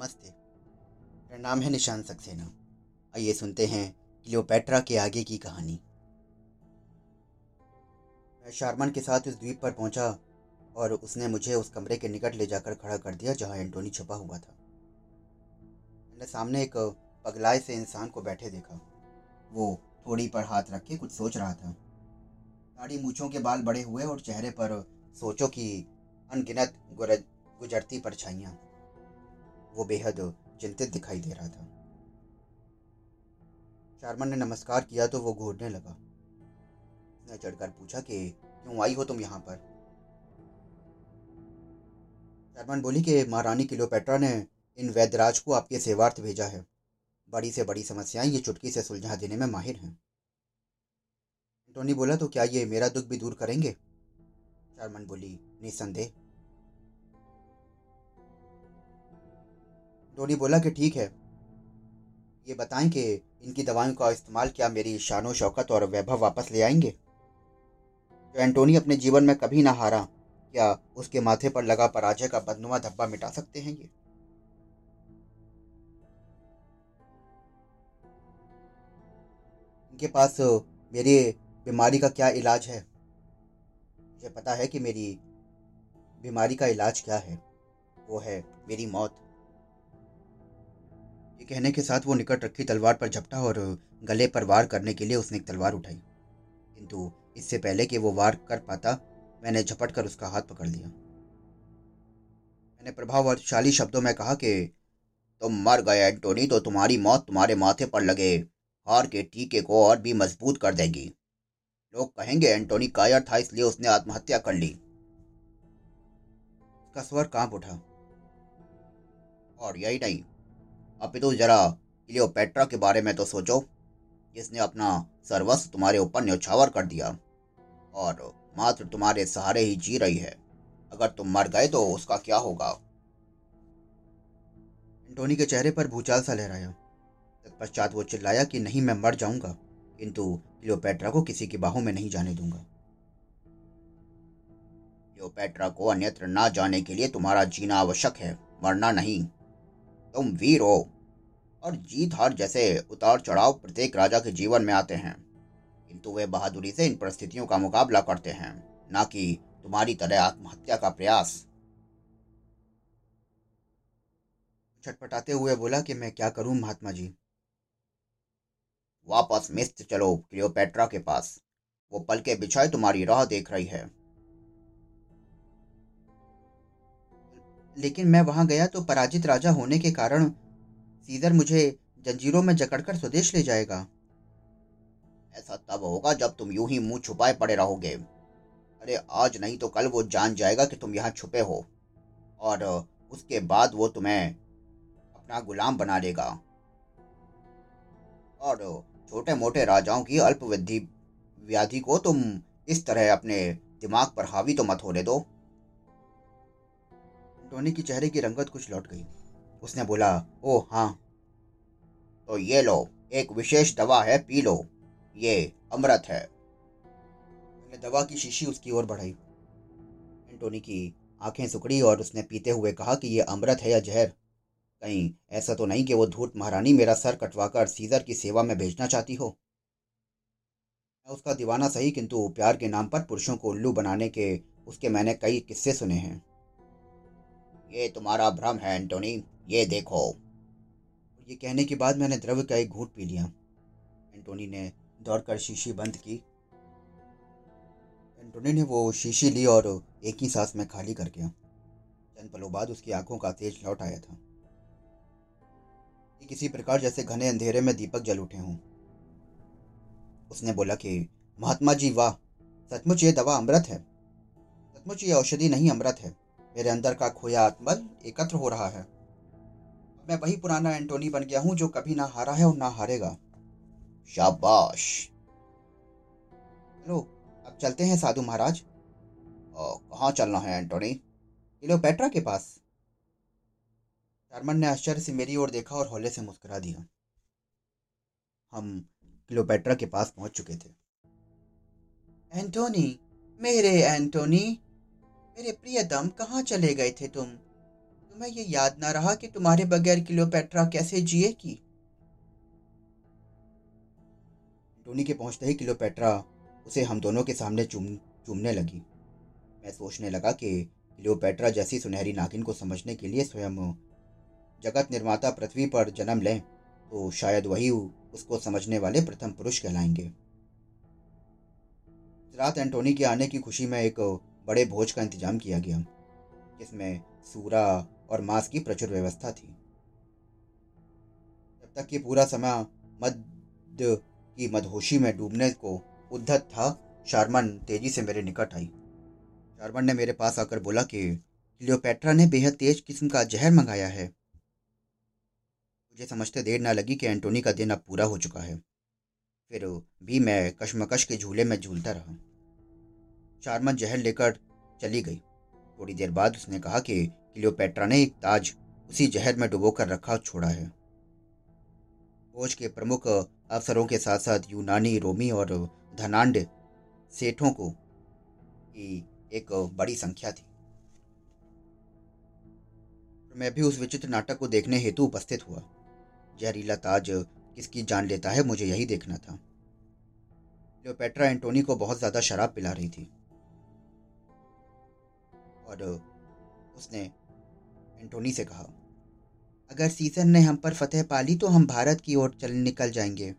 नमस्ते। मेरा नाम है निशान सक्सेना। आइए सुनते हैं क्लियोपेट्रा के आगे की कहानी। मैं शारमन के साथ उस द्वीप पर पहुँचा और उसने मुझे उस कमरे के निकट ले जाकर खड़ा कर दिया जहाँ एंटोनी छुपा हुआ था। मैंने सामने एक पगलाए से इंसान को बैठे देखा। वो थोड़ी पर हाथ रख के कुछ सोच रहा था। दाढ़ी मूछों के बाल बड़े हुए और चेहरे पर सोचों की अनगिनत गुजरती परछाइयाँ। वो बेहद चिंतित दिखाई दे रहा था। शारमन ने नमस्कार किया तो वो घूरने लगा। उसने चढ़कर पूछा कि, क्यों आई हो तुम यहाँ पर? शारमन बोली कि, महारानी किलोपेट्रा ने इन वैद्यराज को आपके सेवार्थ भेजा है। बड़ी से बड़ी समस्याएँ ये चुटकी से सुलझा देने में माहिर हैं। एंटोनी बोला तो क्या ये मेरा दुख भी दूर करेंगे? शारमन बोली निसंदेह टोनी बोला कि ठीक है। ये बताएँ कि इनकी दवाओं का इस्तेमाल क्या मेरी शानो शौकत और वैभव वापस ले आएँगे? जो एंटोनी अपने जीवन में कभी ना हारा, क्या उसके माथे पर लगा पराजय का बदनुमा धब्बा मिटा सकते हैं ये? इनके पास मेरी बीमारी का क्या इलाज है? मुझे पता है कि मेरी बीमारी का इलाज क्या है। वो है मेरी मौत। ये कहने के साथ वो निकट रखी तलवार पर झपटा और गले पर वार करने के लिए उसने एक तलवार उठाई। किंतु इससे पहले कि वो वार कर पाता, मैंने झपट कर उसका हाथ पकड़ लिया। मैंने प्रभावशाली शब्दों में कहा कि, तुम मर गए, एंटोनी तो तुम्हारी मौत तुम्हारे माथे पर लगे। हार के टीके को और भी मज़बूत कर देगी। लोग कहेंगे, एंटोनी कायर था, इसलिए उसने आत्महत्या कर ली। उसका स्वर काँप उठा। और यही नहीं अपितु जरा क्लियोपेट्रा के बारे में तो सोचो। जिसने अपना सर्वस्व तुम्हारे ऊपर न्यौछावर कर दिया और मात्र तुम्हारे सहारे ही जी रही है। अगर तुम मर गए तो उसका क्या होगा? एंटोनी के चेहरे पर भूचाल सा लहराया। तत्पश्चात वो चिल्लाया कि नहीं, मैं मर जाऊँगा, किंतु क्लियोपेट्रा को किसी की बाहों में नहीं जाने दूँगा। क्लियोपेट्रा को अन्यत्र ना जाने के लिए तुम्हारा जीना आवश्यक है, मरना नहीं। तुम वीर हो। और जीत हार जैसे उतार चढ़ाव प्रत्येक राजा के जीवन में आते हैं। किंतु वे बहादुरी से इन परिस्थितियों का मुकाबला करते हैं, ना कि तुम्हारी तरह आत्महत्या का प्रयास। छटपटाते हुए बोला कि मैं क्या करूँ महात्मा जी? वापस मिस्र चलो क्लियोपेट्रा के पास। वो पल के बिछाए तुम्हारी राह देख रही है। लेकिन मैं वहाँ गया तो पराजित राजा होने के कारण सीजर मुझे जंजीरों में जकड़कर स्वदेश ले जाएगा। ऐसा तब होगा जब तुम यूँ ही मुँह छुपाए पड़े रहोगे। अरे, आज नहीं तो कल वो जान जाएगा कि तुम यहाँ छुपे हो। और उसके बाद वो तुम्हें अपना गुलाम बना लेगा। और छोटे मोटे राजाओं की अल्पविधि व्याधि को तुम इस तरह अपने दिमाग पर हावी तो मत होने दो। टोनी की चेहरे की रंगत कुछ लौट गई। उसने बोला ओ हाँ। तो ये लो, एक विशेष दवा है, पी लो। ये अमृत है। मैंने दवा की शीशी उसकी ओर बढ़ाई। एंटोनी की आँखें सुकड़ी और उसने पीते हुए कहा कि यह अमृत है या जहर। कहीं ऐसा तो नहीं कि वो धूत महारानी मेरा सर कटवाकर सीजर की सेवा में भेजना चाहती हो? मैं उसका दीवाना सही, किंतु प्यार के नाम पर पुरुषों को उल्लू बनाने के उसके मैंने कई किस्से सुने हैं। ये तुम्हारा भ्रम है, एंटोनी। ये देखो। ये कहने के बाद मैंने द्रव्य का एक घूट पी लिया। एंटोनी ने दौड़कर शीशी बंद की। एंटोनी ने वो शीशी ली और एक ही सांस में खाली कर गया चंद पलों बाद उसकी आँखों का तेज लौट आया था। किसी प्रकार जैसे घने अंधेरे में दीपक जल उठे हों। उसने बोला कि, महात्मा जी, वाह! सचमुच ये दवा अमृत है। सचमुच ये औषधि नहीं, अमृत है। मेरे अंदर का खोया आत्मबल एकत्र हो रहा है। मैं वही पुराना एंटोनी बन गया हूँ जो कभी ना हारा है और ना हारेगा। शाबाश। चलो, अब चलते हैं साधु महाराज। कहाँ चलना है एंटोनी? पेट्रा के पास। चारमन ने आश्चर्य से मेरी ओर देखा और हौले से मुस्कुरा दिया। हम क्लियोपेट्रा के पास पहुँच चुके थे। एंटोनी, मेरे एंटोनी मेरे प्रियतम कहाँ चले गए थे तुम? तुम्हें ये याद ना रहा कि तुम्हारे बगैर क्लियोपेट्रा कैसे जिएगी टोनी के पहुँचते ही क्लियोपेट्रा उसे हम दोनों के सामने चूम, चूमने लगी। मैं सोचने लगा कि क्लियोपेट्रा जैसी सुनहरी नागिन को समझने के लिए स्वयं जगत निर्माता पृथ्वी पर जन्म लें तो शायद वही उसको समझने वाले प्रथम पुरुष कहलाएँगे। रात एंटोनी के आने की खुशी में एक बड़े भोज का इंतज़ाम किया गया, जिसमें सूरा और मांस की प्रचुर व्यवस्था थी। जब तक कि पूरा समय मद की मदहोशी में डूबने को उद्धत था, शारमन तेज़ी से मेरे निकट आई। शारमन ने मेरे पास आकर बोला कि, क्लियोपेट्रा ने बेहद तेज किस्म का जहर मंगाया है। मुझे समझते देर ना लगी कि एंटोनी का दिन अब पूरा हो चुका है। फिर भी मैं कशमकश के झूले में झूलता रहा। शारमन जहर लेकर चली गई। थोड़ी देर बाद उसने कहा कि क्लियोपेट्रा ने एक ताज उसी जहर में डुबो कर रखा छोड़ा है। फौज के प्रमुख अफसरों के साथ साथ यूनानी, रोमी और धनांड सेठों को की एक बड़ी संख्या थी। मैं भी उस विचित्र नाटक को देखने हेतु उपस्थित हुआ। जहरीला ताज किसकी जान लेता है, मुझे यही देखना था। क्लियोपेट्रा एंटोनी को बहुत ज़्यादा शराब पिला रही थी। और उसने एंटोनी से कहा, अगर सीज़न ने हम पर फतेह पाली तो हम भारत की ओर चल निकल जाएँगे।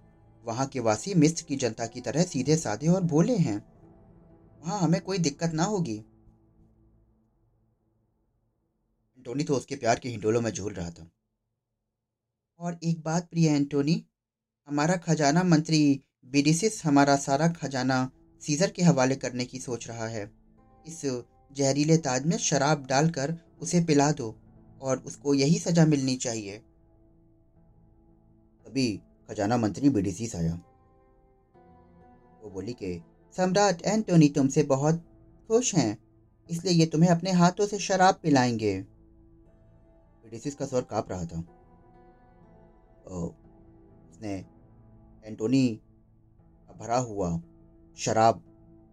वहाँ के वासी मिस्र की जनता की तरह सीधे साधे और भोले हैं। वहाँ हमें कोई दिक्कत ना होगी। एंटोनी तो उसके प्यार के हिंडोलों में झूल रहा था। और एक बात प्रिय एंटोनी, हमारा खजाना मंत्री बिडिसिस हमारा सारा खजाना सीजर के हवाले करने की सोच रहा है। इस जहरीले ताज में शराब डालकर उसे पिला दो और उसको यही सजा मिलनी चाहिए। तभी खजाना मंत्री बीडीसी आया। वो बोली कि सम्राट एंटोनी तुमसे बहुत खुश हैं इसलिए ये तुम्हें अपने हाथों से शराब पिलाएँगे। बीडीसी का स्वर काँप रहा था। ओ, उसने एंटोनी भरा हुआ शराब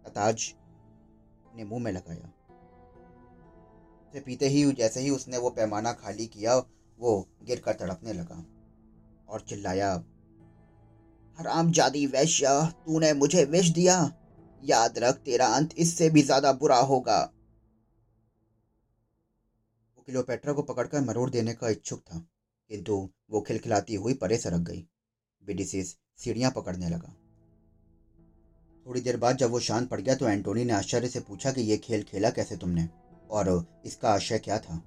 का ताज अपने मुँह में लगाया। उसे पीते ही, जैसे ही उसने वो पैमाना खाली किया, वो गिर कर तड़पने लगा और चिल्लाया, हराम जादी वैश्य, तूने मुझे विष दिया। याद रख, तेरा अंत इससे भी ज़्यादा बुरा होगा। वो क्लियोपेट्रा को पकड़कर मरोड़ देने का इच्छुक था, किंतु वो खिलखिलाती हुई परे सरक गई। बिडिसिस सीढ़ियाँ पकड़ने लगा। थोड़ी देर बाद जब वो शांत पड़ गया तो एंटोनी ने आश्चर्य से पूछा कि ये खेल खेला कैसे तुमने? और इसका आशय क्या था?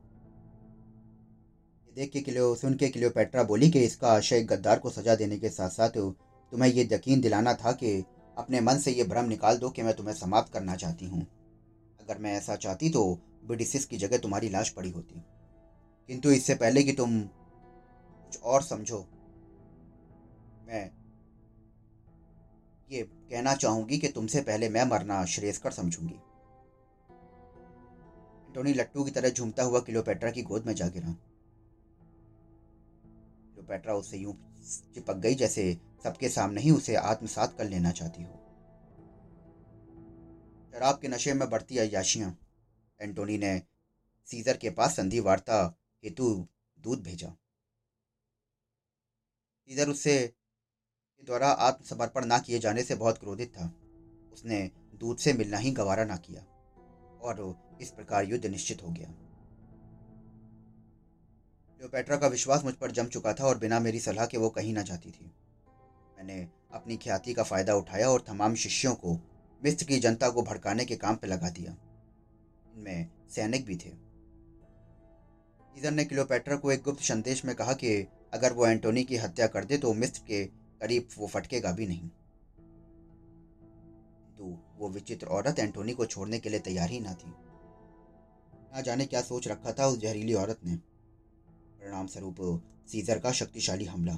देख के क्लियो सुन के क्लियोपेट्रा बोली कि इसका आशय गद्दार को सजा देने के साथ साथ तुम्हें यह यकीन दिलाना था कि अपने मन से ये भ्रम निकाल दो कि मैं तुम्हें समाप्त करना चाहती हूँ। अगर मैं ऐसा चाहती तो बिडिसिस की जगह तुम्हारी लाश पड़ी होती। किंतु इससे पहले कि तुम कुछ और समझो, मैं ये कहना चाहूँगी कि तुमसे पहले मैं मरना श्रेयस्कर समझूँगी। टोनी लट्टू की तरह झूमता हुआ क्लियोपेट्रा की गोद में जा गिरा। क्लियोपेट्रा उससे यूँ चिपक गई जैसे सबके सामने ही उसे आत्मसात कर लेना चाहती हो। शराब के नशे में बढ़ती अयाशियाँ एंटोनी ने सीजर के पास संधि वार्ता हेतु दूध भेजा। सीजर उससे द्वारा आत्मसमर्पण ना किए जाने से बहुत क्रोधित था। उसने दूध से मिलना ही गवारा ना किया। और इस प्रकार युद्ध निश्चित हो गया। क्लियोपेट्रा का विश्वास मुझ पर जम चुका था और बिना मेरी सलाह के वो कहीं ना जाती थी। मैंने अपनी ख्याति का फ़ायदा उठाया और तमाम शिष्यों को, मिस्र की जनता को भड़काने के काम पर लगा दिया। इनमें सैनिक भी थे। सीजर ने क्लियोपेट्रा को एक गुप्त संदेश में कहा कि अगर वो एंटोनी की हत्या कर दे तो मिस्र के करीब वो फटकेगा भी नहीं। वो विचित्र औरत एंटोनी को छोड़ने के लिए तैयार ही ना थी। ना जाने क्या सोच रखा था उस जहरीली औरत ने। परिणाम स्वरूप सीजर का शक्तिशाली हमला।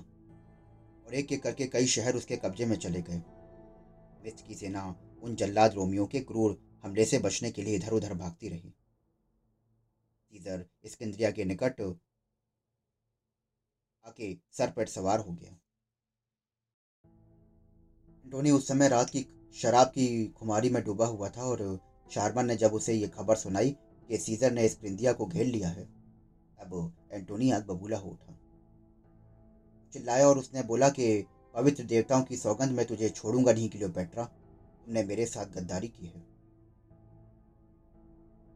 और एक एक करके कई शहर उसके कब्जे में चले गए। मिस्र की सेना उन जल्लाद रोमियों के क्रूर हमले से बचने के लिए इधर उधर भागती रही। सीजर स्किंद्रिया के निकट आके सर पर सवार हो गया। एंटोनी उस समय रात की शराब की खुमारी में डूबा हुआ था और शारमन ने जब उसे ये खबर सुनाई कि सीजर ने इस परिंदिया को घेर लिया है अब एंटोनी आग बबूला हो उठा। चिल्लाया और उसने बोला कि, पवित्र देवताओं की सौगंध में तुझे छोड़ूँगा नहीं क्लियोपेट्रा तुमने मेरे साथ गद्दारी की है।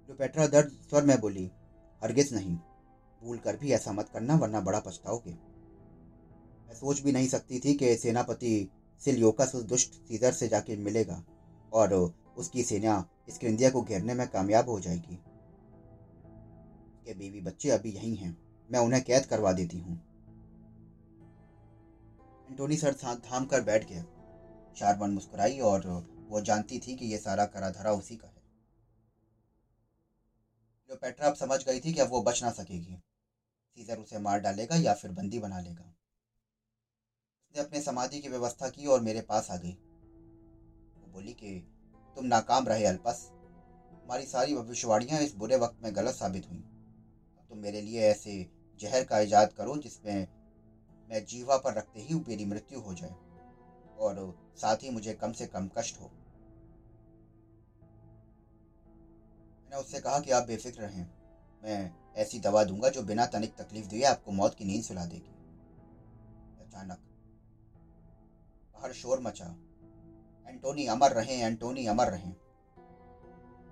क्लियोपेट्रा दर्द स्वर में बोली, हरगिज नहीं, भूल कर भी ऐसा मत करना, वरना बड़ा पछताओगे। मैं सोच भी नहीं सकती थी कि सेनापति सिलियोकस उस दुष्ट सीजर से जाके मिलेगा और उसकी सेना स्क्रिंदिया को घेरने में कामयाब हो जाएगी। के बीवी बच्चे अभी यहीं हैं। मैं उन्हें कैद करवा देती हूँ। एंटोनी सर थाम कर बैठ गया। शारवन मुस्कुराई और वो जानती थी कि ये सारा करा धरा उसी का है। जो पेट्रा अब समझ गई थी कि अब वो बच ना सकेगी। सीजर उसे मार डालेगा या फिर बंदी बना लेगा। उसने अपने समाधि की व्यवस्था की और मेरे पास आ गई। वो बोली कि, तुम नाकाम रहे अल्पस। हमारी सारी भविष्यवाणियाँ इस बुरे वक्त में गलत साबित हुई। तुम मेरे लिए ऐसे जहर का इजाद करो जिसमें मैं जीवा पर रखते ही मेरी मृत्यु हो जाए और साथ ही मुझे कम से कम कष्ट हो। मैंने उससे कहा कि आप बेफिक्र रहें। मैं ऐसी दवा दूँगा जो बिना तनिक तकलीफ़ दिए आपको मौत की नींद सुला देगी। अचानक बाहर शोर मचा। एंटोनी अमर रहे, एंटोनी अमर रहे।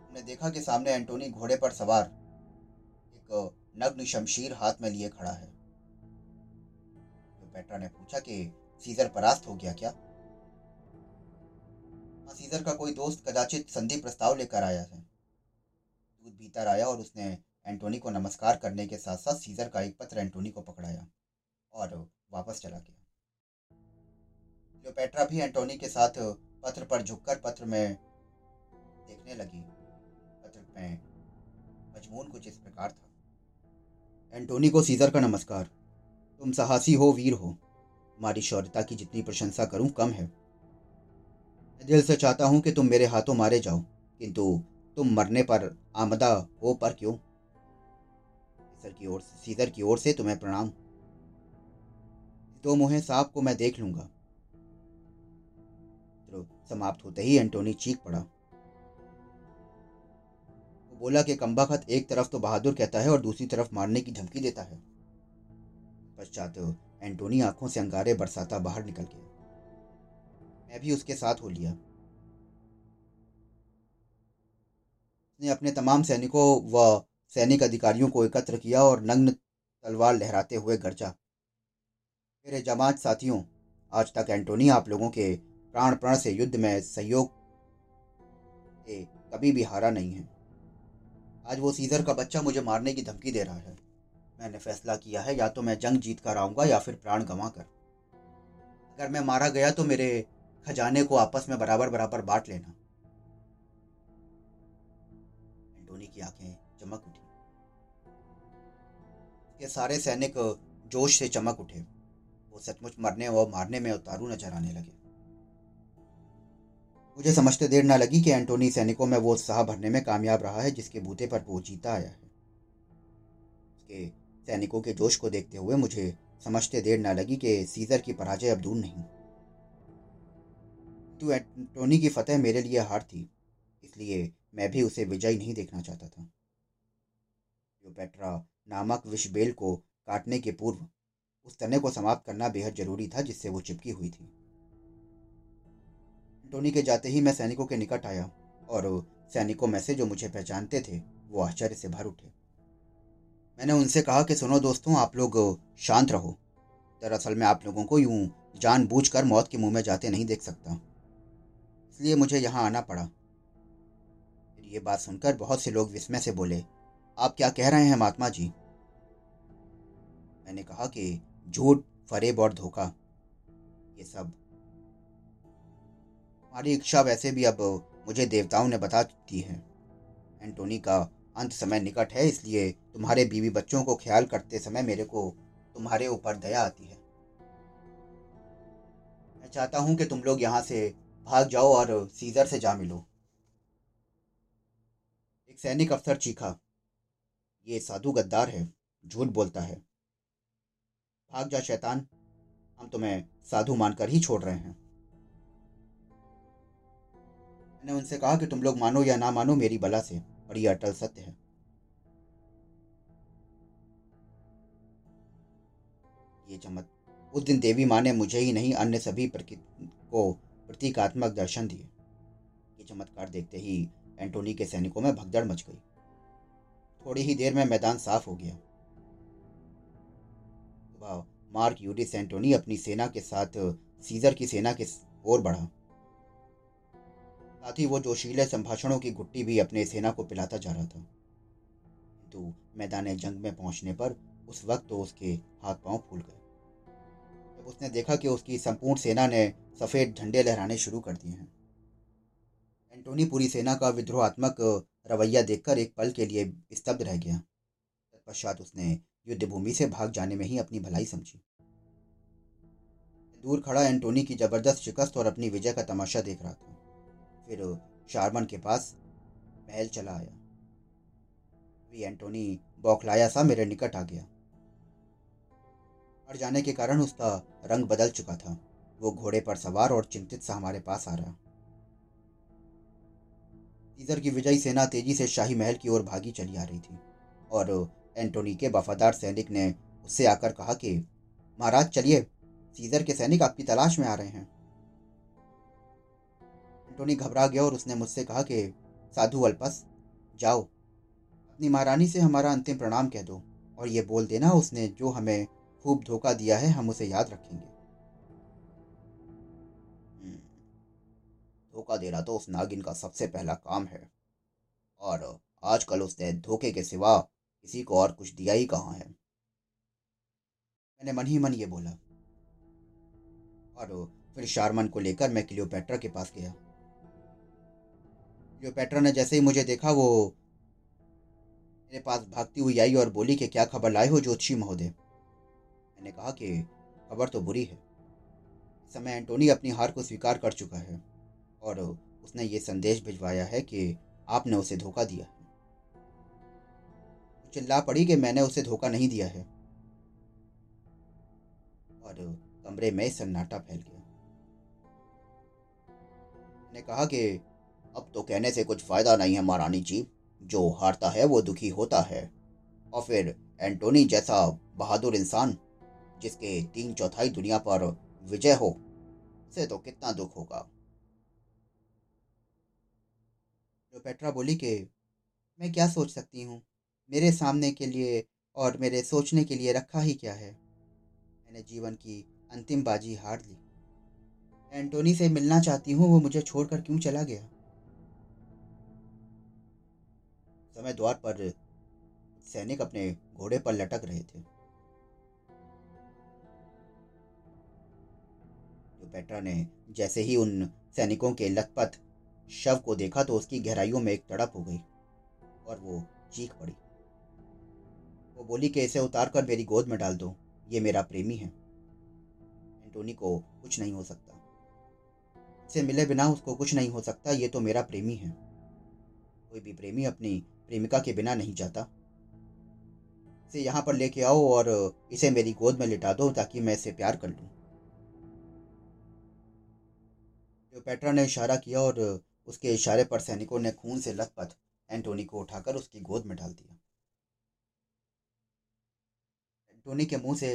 हमने देखा कि सामने एंटोनी घोड़े पर सवार एक नग्न शमशीर हाथ में लिए खड़ा है। पेट्रा ने पूछा कि, सीजर परास्त हो गया क्या? हाँ सीजर का कोई दोस्त कदाचित संधि प्रस्ताव लेकर आया है। दूध भीतर आया और उसने एंटोनी को नमस्कार करने के साथ साथ सीजर का एक पत्र एंटोनी को पकड़ाया और वापस चला गया। पेट्रा भी एंटोनी के साथ पत्र पर झुककर पत्र में देखने लगी। पत्र में मजमून कुछ इस प्रकार था। एंटोनी को सीजर का नमस्कार। तुम साहसी हो, वीर हो। हमारी शौर्यता की जितनी प्रशंसा करूँ, कम है। मैं दिल से चाहता हूँ कि तुम मेरे हाथों मारे जाओ, किंतु तुम मरने पर आमदा हो, पर क्यों? सीजर की ओर से सीजर की ओर से तुम्हें प्रणाम। दो मुहे साहब को मैं देख लूँगा। समाप्त होते ही एंटोनी चीख पड़ा। वो बोला कि कम्बाखत एक तरफ़ तो बहादुर कहता है और दूसरी तरफ़ मारने की धमकी देता है। पश्चात एंटोनी आँखों से अंगारे बरसाता बाहर निकल गया। मैं भी उसके साथ हो लिया। उसने अपने तमाम सैनिकों व सैनिक अधिकारियों को एकत्र किया और नग्न तलवार लहराते हुए गरजा मेरे जमात साथियों, आज तक एंटोनी आप लोगों के प्राण प्राण से युद्ध में सहयोग से कभी भी हारा नहीं है। आज वो सीजर का बच्चा मुझे मारने की धमकी दे रहा है। मैंने फैसला किया है, या तो मैं जंग जीत कर आऊँगा, या फिर प्राण गंवा कर अगर मैं मारा गया तो मेरे खजाने को आपस में बराबर बराबर बांट लेना। एंटोनी की आँखें चमक उठी। ये सारे सैनिक जोश से चमक उठे। वो सचमुच मरने व मारने में उतारू नज़र आने लगे। मुझे समझते देर ना लगी कि एंटोनी सैनिकों में वो उत्साह भरने में कामयाब रहा है, जिसके बूते पर वो जीता आया है। उसके सैनिकों के जोश को देखते हुए मुझे समझते देर न लगी कि सीजर की पराजय अब दूर नहीं। तो एंटोनी की फतेह मेरे लिए हार थी, इसलिए मैं भी उसे विजयी नहीं देखना चाहता था। पेट्रा नामक विषबेल को काटने के पूर्व, उस तने को समाप्त करना बेहद ज़रूरी था, जिससे वो चिपकी हुई थी। एंटोनी के जाते ही मैं सैनिकों के निकट आया और सैनिकों में से जो मुझे पहचानते थे, वो आश्चर्य से भर उठे। मैंने उनसे कहा कि सुनो दोस्तों, आप लोग शांत रहो। दरअसल मैं आप लोगों को यूँ जानबूझकर मौत के मुँह में जाते नहीं देख सकता। इसलिए मुझे यहाँ आना पड़ा। फिर ये बात सुनकर बहुत से लोग विस्मय से बोले, आप क्या कह रहे हैं महात्मा जी? मैंने कहा कि, झूठ, फरेब और धोखा, ये सब हमारी इच्छा वैसे भी अब मुझे देवताओं ने बता दी है। एंटोनी का अंत समय निकट है, इसलिए तुम्हारे बीवी बच्चों को ख्याल करते समय मेरे को तुम्हारे ऊपर दया आती है। मैं चाहता हूँ कि तुम लोग यहाँ से भाग जाओ और सीजर से जा मिलो। एक सैनिक अफसर चीखा, ये साधु गद्दार है, झूठ बोलता है। भाग जा, शैतान। हम तुम्हें साधु मानकर ही छोड़ रहे हैं। मैंने उनसे कहा कि तुम लोग मानो या ना मानो, मेरी बला से और यह अटल सत्य है। ये चमत, उस दिन देवी माँ ने मुझे ही नहीं, अन्य सभी को प्रतीकात्मक दर्शन दिए। ये चमत्कार देखते ही एंटोनी के सैनिकों में भगदड़ मच गई। थोड़ी ही देर में मैदान साफ़ हो गया। मार्क यूडिस एंटोनी अपनी सेना के साथ, सीजर की सेना के ओर बढ़ा। साथ ही वो जोशीले संभाषणों की गुट्टी भी अपने सेना को पिलाता जा रहा था। किंतु मैदान जंग में पहुँचने पर उस वक्त तो उसके हाथ पाँव फूल गए। जब उसने देखा कि उसकी संपूर्ण सेना ने सफ़ेद झंडे लहराने शुरू कर दिए हैं। एंटोनी पूरी सेना का विद्रोहात्मक रवैया देखकर एक पल के लिए स्तब्ध रह गया। तत्पश्चात उसने युद्धभूमि से भाग जाने में ही अपनी भलाई समझी। दूर खड़ा एंटोनी की ज़बरदस्त शिकस्त और अपनी विजय का तमाशा देख रहा था। फिर शारमन के पास महल चला आया। भी एंटोनी बौखलाया सा मेरे निकट आ गया। मर जाने के कारण उसका रंग बदल चुका था। वो घोड़े पर सवार और चिंतित सा हमारे पास आ रहा। सीजर की विजयी सेना तेज़ी से शाही महल की ओर भागी चली आ रही थी और एंटोनी के वफादार सैनिक ने उससे आकर कहा कि, महाराज, चलिए, सीजर के सैनिक आपकी तलाश में आ रहे हैं। एंटोनी घबरा गया और उसने मुझसे कहा कि साधु अल्पस जाओ। अपनी महारानी से हमारा अंतिम प्रणाम कह दो और ये बोल देना उसने जो हमें खूब धोखा दिया है हम उसे याद रखेंगे। हम्म, धोखा देना तो उस नागिन का सबसे पहला काम है। और आजकल उसने धोखे के सिवा किसी को और कुछ दिया ही कहाँ है? मैंने मन ही मन ये बोला। और फिर शारमन को लेकर मैं क्लियोपेट्रा के पास गया। क्लियोपेट्रा ने जैसे ही मुझे देखा वो मेरे पास भागती हुई आई और बोली कि क्या खबर लाए हो ज्योतिषी महोदय? मैंने कहा कि खबर तो बुरी है। इस समय एंटोनी अपनी हार को स्वीकार कर चुका है और उसने ये संदेश भिजवाया है कि आपने उसे धोखा दिया है। चिल्ला पड़ी कि मैंने उसे धोखा नहीं दिया है। और कमरे में सन्नाटा फैल गया। ने कहा कि अब तो कहने से कुछ फ़ायदा नहीं है महारानी जी। जो हारता है, वो दुखी होता है। और फिर एंटोनी जैसा बहादुर इंसान, जिसके तीन चौथाई दुनिया पर विजय हो, उसे तो कितना दुख होगा। पेट्रा बोली कि, मैं क्या सोच सकती हूँ? मेरे सामने के लिए और मेरे सोचने के लिए रखा ही क्या है? मैंने जीवन की अंतिम बाजी हार ली। एंटोनी से मिलना चाहती हूँ, वो मुझे छोड़कर क्यों चला गया? समय द्वार पर सैनिक अपने घोड़े पर लटक रहे थे। पेट्रा ने जैसे ही उन सैनिकों के लथपथ शव को देखा तो उसकी गहराइयों में एक तड़प हो गई और वो चीख पड़ी। वो बोली कि इसे उतार कर मेरी गोद में डाल दो, ये मेरा प्रेमी है। एंटोनी को कुछ नहीं हो सकता। इसे मिले बिना उसको कुछ नहीं हो सकता, ये तो मेरा प्रेमी है। कोई भी प्रेमी अपनी प्रेमिका के बिना नहीं जाता। इसे यहाँ पर लेके आओ और इसे मेरी गोद में लिटा दो ताकि मैं इसे प्यार कर लूँ। पेट्रा ने इशारा किया और उसके इशारे पर सैनिकों ने खून से लथपथ एंटोनी को उठाकर उसकी गोद में डाल दिया। एंटोनी के मुँह से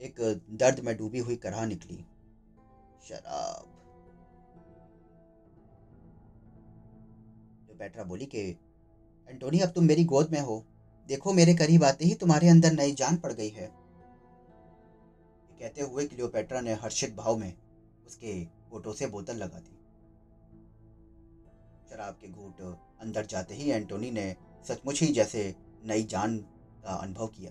एक दर्द में डूबी हुई करहा निकली। शराब। बैठरा बोली कि एंटोनी, अब तुम मेरी गोद में हो। देखो, मेरे करीब आते ही तुम्हारे अंदर नई जान पड़ गई है। कहते हुए क्लियोपेट्रा ने हर्षित भाव में उसके घोटों से बोतल लगा दी। शराब के घूट अंदर जाते ही एंटोनी ने सचमुच ही जैसे नई जान का अनुभव किया।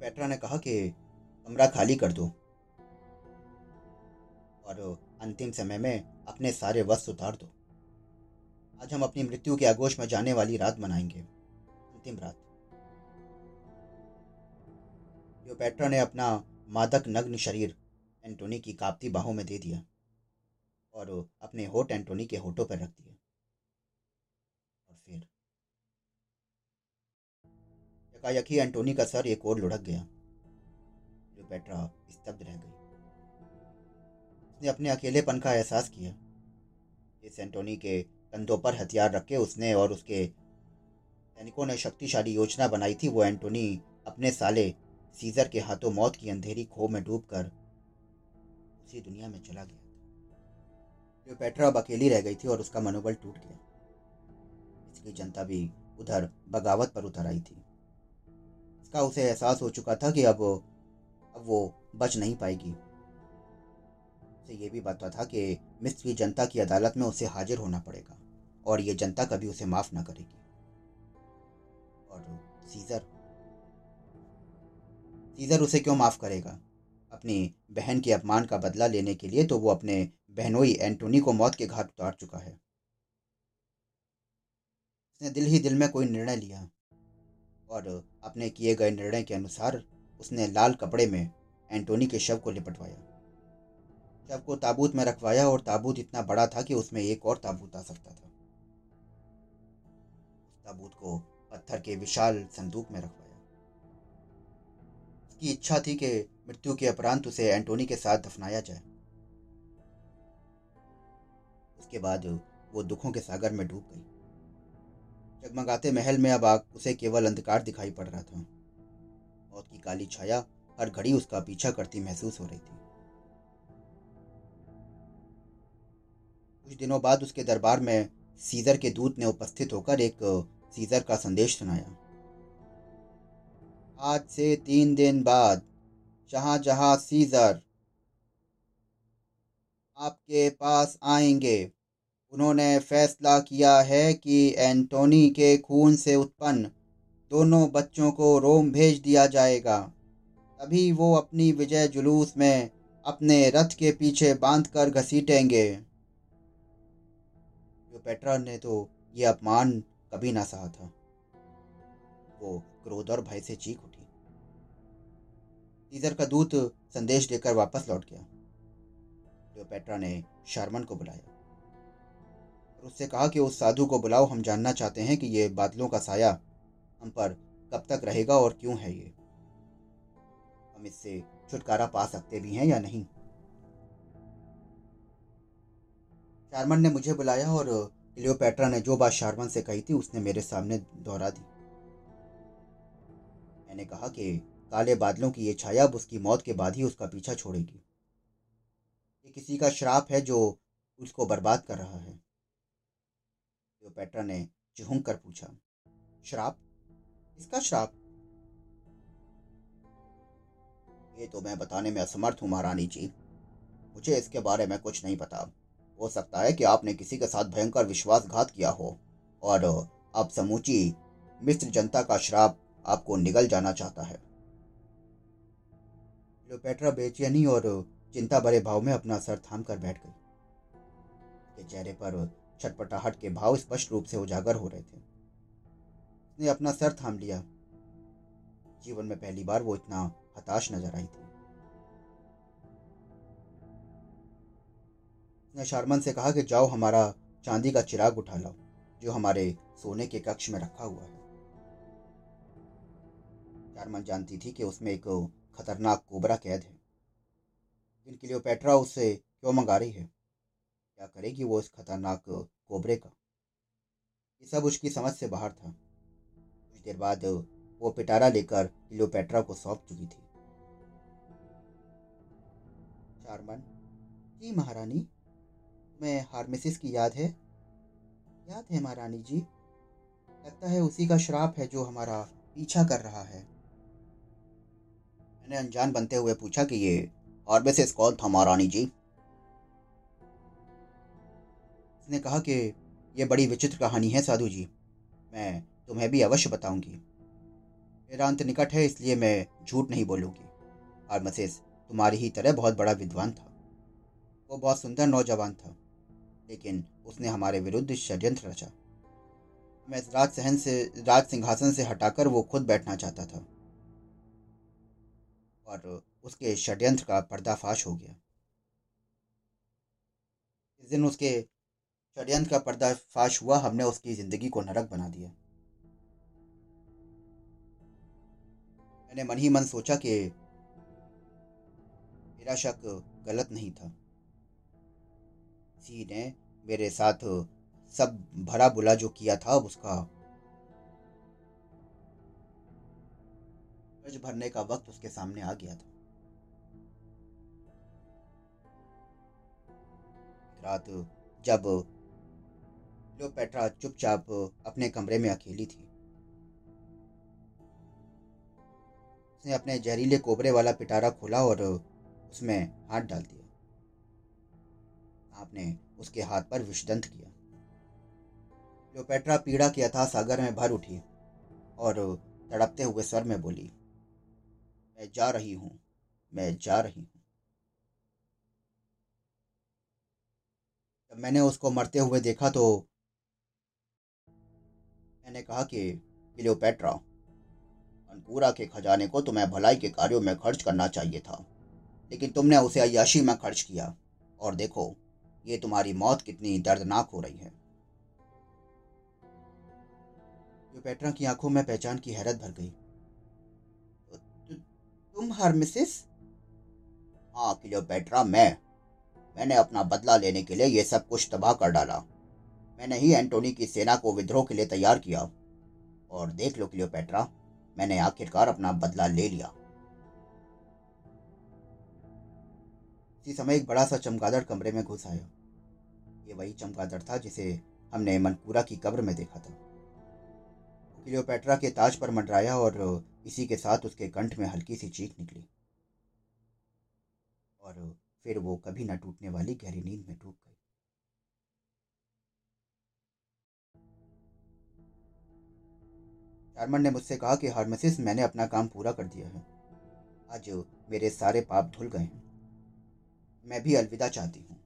पेट्रा ने कहा कि, कमरा खाली कर दो। और अंतिम समय में अपने सारे वस्त्र उतार दो। आज हम अपनी मृत्यु के आगोश में जाने वाली रात मनाएँगे। अंतिम रात। पेट्रा ने अपना मादक नग्न शरीर एंटोनी की कापती बाहों में दे दिया और अपने होठ एंटोनी के होठों पर रख दिए और फिर एकाएक ही एंटोनी का सर एक और लुढ़क गया। जो पेट्रा स्तब्ध रह गई। उसने अपने अकेलेपन का एहसास किया। इस एंटोनी के कंधों पर हथियार रखे उसने और उसके सैनिकों ने शक्तिशाली योजना बनाई थी, वो एंटोनी अपने साले सीजर के हाथों मौत की अंधेरी खो में डूबकर उसी दुनिया में चला गया था। पेट्रा अब अकेली रह गई थी और उसका मनोबल टूट गया। इसलिए जनता भी उधर बगावत पर उतर आई थी। इसका उसे एहसास हो चुका था कि अब अब वो बच नहीं पाएगी। उसे ये भी पता था कि मिस्र की जनता की अदालत में उसे हाजिर होना पड़ेगा और ये जनता कभी उसे माफ़ ना करेगी। और सीजर सीजर उसे क्यों माफ़ करेगा? अपनी बहन के अपमान का बदला लेने के लिए तो वो अपने बहनोई एंटोनी को मौत के घाट उतार चुका है। उसने दिल ही दिल में कोई निर्णय लिया और अपने किए गए निर्णय के अनुसार उसने लाल कपड़े में एंटोनी के शव को लिपटवाया। शव को ताबूत में रखवाया और ताबूत इतना बड़ा था कि उसमें एक और ताबूत आ सकता था। ताबूत को पत्थर के विशाल संदूक में रखवाया। उसकी इच्छा थी कि मृत्यु के उपरांत उसे एंटोनी के साथ दफनाया जाए। उसके बाद वो दुखों के सागर में डूब गई। जगमगाते महल में अब आग उसे केवल अंधकार दिखाई पड़ रहा था। मौत की काली छाया हर घड़ी उसका पीछा करती महसूस हो रही थी। कुछ दिनों बाद उसके दरबार में सीजर के दूत ने उपस्थित होकर एक सीजर का संदेश सुनाया। आज से तीन दिन बाद, जहाँ जहाँ सीजर आपके पास आएँगे, उन्होंने फैसला किया है कि एंटोनी के खून से उत्पन्न दोनों बच्चों को रोम भेज दिया जाएगा। तभी वो अपनी विजय जुलूस में अपने रथ के पीछे बांधकर घसीटेंगे। पेट्रा ने तो ये अपमान कभी ना सहा था। वो क्रोध और भय से चीख उठी। सीजर का दूत संदेश लेकर वापस लौट गया पेट्रा ने शर्मन को बुलाया। और उससे कहा कि उस साधु को बुलाओ, हम जानना चाहते हैं कि ये बादलों का साया हम पर कब तक रहेगा और क्यों है ये। हम इससे छुटकारा पा सकते भी हैं या नहीं? शारमन ने मुझे बुलाया और क्लियोपेट्रा ने जो बात शारमन से कही थी उसने मेरे सामने दोहरा दी। मैंने कहा कि काले बादलों की ये छाया अब उसकी मौत के बाद ही उसका पीछा छोड़ेगी। ये किसी का श्राप है जो उसको बर्बाद कर रहा है। क्लियोपेट्रा ने चिहुंक कर पूछा, श्राप? इसका श्राप? ये तो मैं बताने में असमर्थ हूँ महारानी जी। मुझे इसके बारे में कुछ नहीं पता। हो सकता है कि आपने किसी के साथ भयंकर विश्वासघात किया हो। और अब समूची मिस्र जनता का श्राप आपको निगल जाना चाहता है। लोपेट्रा बेचैनी और चिंता भरे भाव में अपना सर थाम कर बैठ गई। के चेहरे पर छटपटाहट के भाव स्पष्ट रूप से उजागर हो रहे थे। उसने अपना सर थाम लिया। जीवन में पहली बार वो इतना हताश नज़र आई थी। उसने शारमन से कहा कि जाओ हमारा चांदी का चिराग उठा लाओ, जो हमारे सोने के कक्ष में रखा हुआ है। शारमन जानती थी कि उसमें एक खतरनाक कोबरा कैद है। लेकिन क्लियोपेट्रा उससे क्यों मंगा रही है? क्या करेगी वो इस खतरनाक कोबरे का? ये सब उसकी समझ से बाहर था। कुछ देर बाद वो पिटारा लेकर क्लियोपेट्रा को सौंप चुकी थी। शारमन, जी महारानी में हार्मेसिस की याद है? याद है महारानी जी। लगता है उसी का श्राप है जो हमारा पीछा कर रहा है। मैंने अनजान बनते हुए पूछा कि ये हार्मेसिस कौन था महारानी जी? उसने कहा कि ये बड़ी विचित्र कहानी है साधु जी। मैं तुम्हें भी अवश्य बताऊँगी। मेरा अंत निकट है, इसलिए मैं झूठ नहीं बोलूँगी। हार्मेसिस तुम्हारी ही तरह बहुत बड़ा विद्वान था। वो बहुत सुंदर नौजवान था। लेकिन उसने हमारे विरुद्ध षड्यंत्र रचा। मैं राज सहन से राज सिंहासन से हटाकर वो खुद बैठना चाहता था। और उसके षड्यंत्र का पर्दाफाश हो गया। इस दिन उसके षड्यंत्र का पर्दाफाश हुआ, हमने उसकी ज़िंदगी को नरक बना दिया। मैंने मन ही मन सोचा कि मेरा शक गलत नहीं था। किसी ने मेरे साथ सब भरा बुला जो किया था उसका। कर्ज भरने का वक्त उसके सामने आ गया था। रात जब क्लियोपेट्रा चुपचाप अपने कमरे में अकेली थी। उसने अपने जहरीले कोबरे वाला पिटारा खोला और उसमें हाथ डाल दिया। आपने उसके हाथ पर विषदंत किया। क्लियोपेट्रा पीड़ा के अथा सागर में भर उठी और तड़पते हुए स्वर में बोली, मैं जा रही हूँ, मैं जा रही हूँ। जब मैंने उसको मरते हुए देखा तो मैंने कहा कि, क्लियोपेट्रा अनपूरा के खजाने को तुम्हें भलाई के कार्यों में खर्च करना चाहिए था, लेकिन तुमने उसे अयाशी में खर्च किया। और देखो ये तुम्हारी मौत कितनी दर्दनाक हो रही है। क्लियोपेट्रा की आँखों में पहचान की हैरत भर गई। तु, तुम हार्मिसिस हाँ क्लियोपेट्रा मैं मैंने अपना बदला लेने के लिए यह सब कुछ तबाह कर डाला। मैंने ही एंटोनी की सेना को विद्रोह के लिए तैयार किया। और देख लो क्लियोपेट्रा मैंने आखिरकार अपना बदला ले लिया। इसी समय एक बड़ा सा चमगादड़ कमरे में घुस आया। ये वही चमगादड़ था जिसे हमने मनपूरा की कब्र में देखा था। क्लियोपेट्रा के ताज पर मंडराया और इसी के साथ उसके कंठ में हल्की सी चीख निकली। और फिर वो कभी न टूटने वाली गहरी नींद में डूब गई। चारमन ने मुझसे कहा कि हार्मसिस, मैंने अपना काम पूरा कर दिया है। आज मेरे सारे पाप धुल गए हैं। मैं भी अलविदा चाहती हूँ।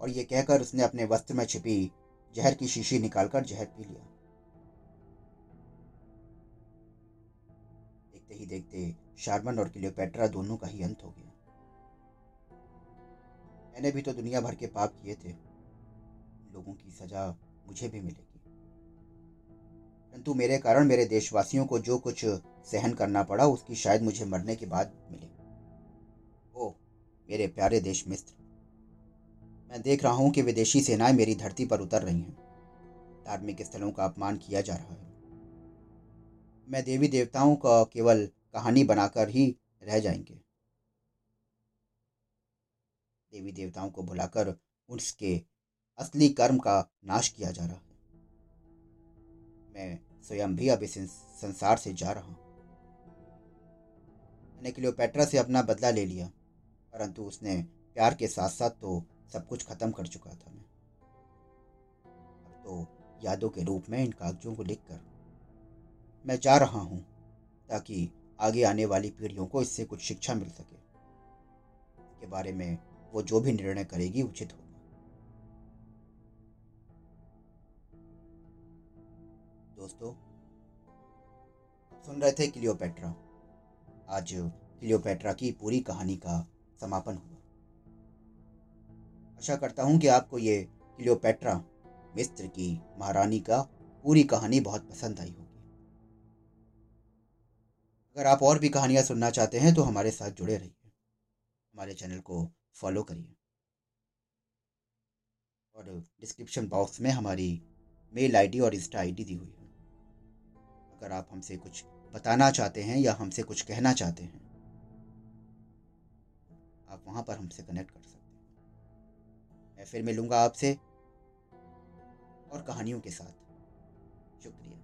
और ये कहकर उसने अपने वस्त्र में छिपी जहर की शीशी निकालकर जहर पी लिया। देखते ही देखते शारमन और क्लियोपेट्रा दोनों का ही अंत हो गया। मैंने भी तो दुनिया भर के पाप किए थे। लोगों की सजा मुझे भी मिलेगी। परंतु मेरे कारण मेरे देशवासियों को जो कुछ सहन करना पड़ा, उसकी शायद मुझे मरने के बाद मिले। ओ मेरे प्यारे देश मित्र मैं देख रहा हूँ कि विदेशी सेनाएँ मेरी धरती पर उतर रही हैं। धार्मिक स्थलों का अपमान किया जा रहा है। मैं देवी देवताओं का केवल कहानी बनाकर ही रह जाएँगे। देवी देवताओं को भुलाकर उसके असली कर्म का नाश किया जा रहा है। मैं स्वयं भी अब इस संसार से जा रहा हूँ। मैंने क्लियोपेट्रा से अपना बदला ले लिया। परंतु उसने प्यार के साथ साथ तो सब कुछ खत्म कर चुका था मैं। अब तो यादों के रूप में इन कागजों को लिखकर मैं जा रहा हूँ, ताकि आगे आने वाली पीढ़ियों को इससे कुछ शिक्षा मिल सके। के बारे में वो जो भी निर्णय करेगी उचित होगा। दोस्तों सुन रहे थे क्लियोपेट्रा। आज क्लियोपेट्रा की पूरी कहानी का समापन हुआ। आशा करता हूँ कि आपको ये क्लियोपेट्रा मिस्र की महारानी का पूरी कहानी बहुत पसंद आई होगी। अगर आप और भी कहानियाँ सुनना चाहते हैं तो हमारे साथ जुड़े रहिए। हमारे चैनल को फॉलो करिए। और डिस्क्रिप्शन बॉक्स में हमारी मेल आईडी और इंस्टा आईडी दी हुई है। अगर आप हमसे कुछ बताना चाहते हैं या हमसे कुछ कहना चाहते हैं आप वहाँ पर हमसे कनेक्ट कर सकते हैं। मैं फिर मिलूँगा आपसे और कहानियों के साथ। शुक्रिया।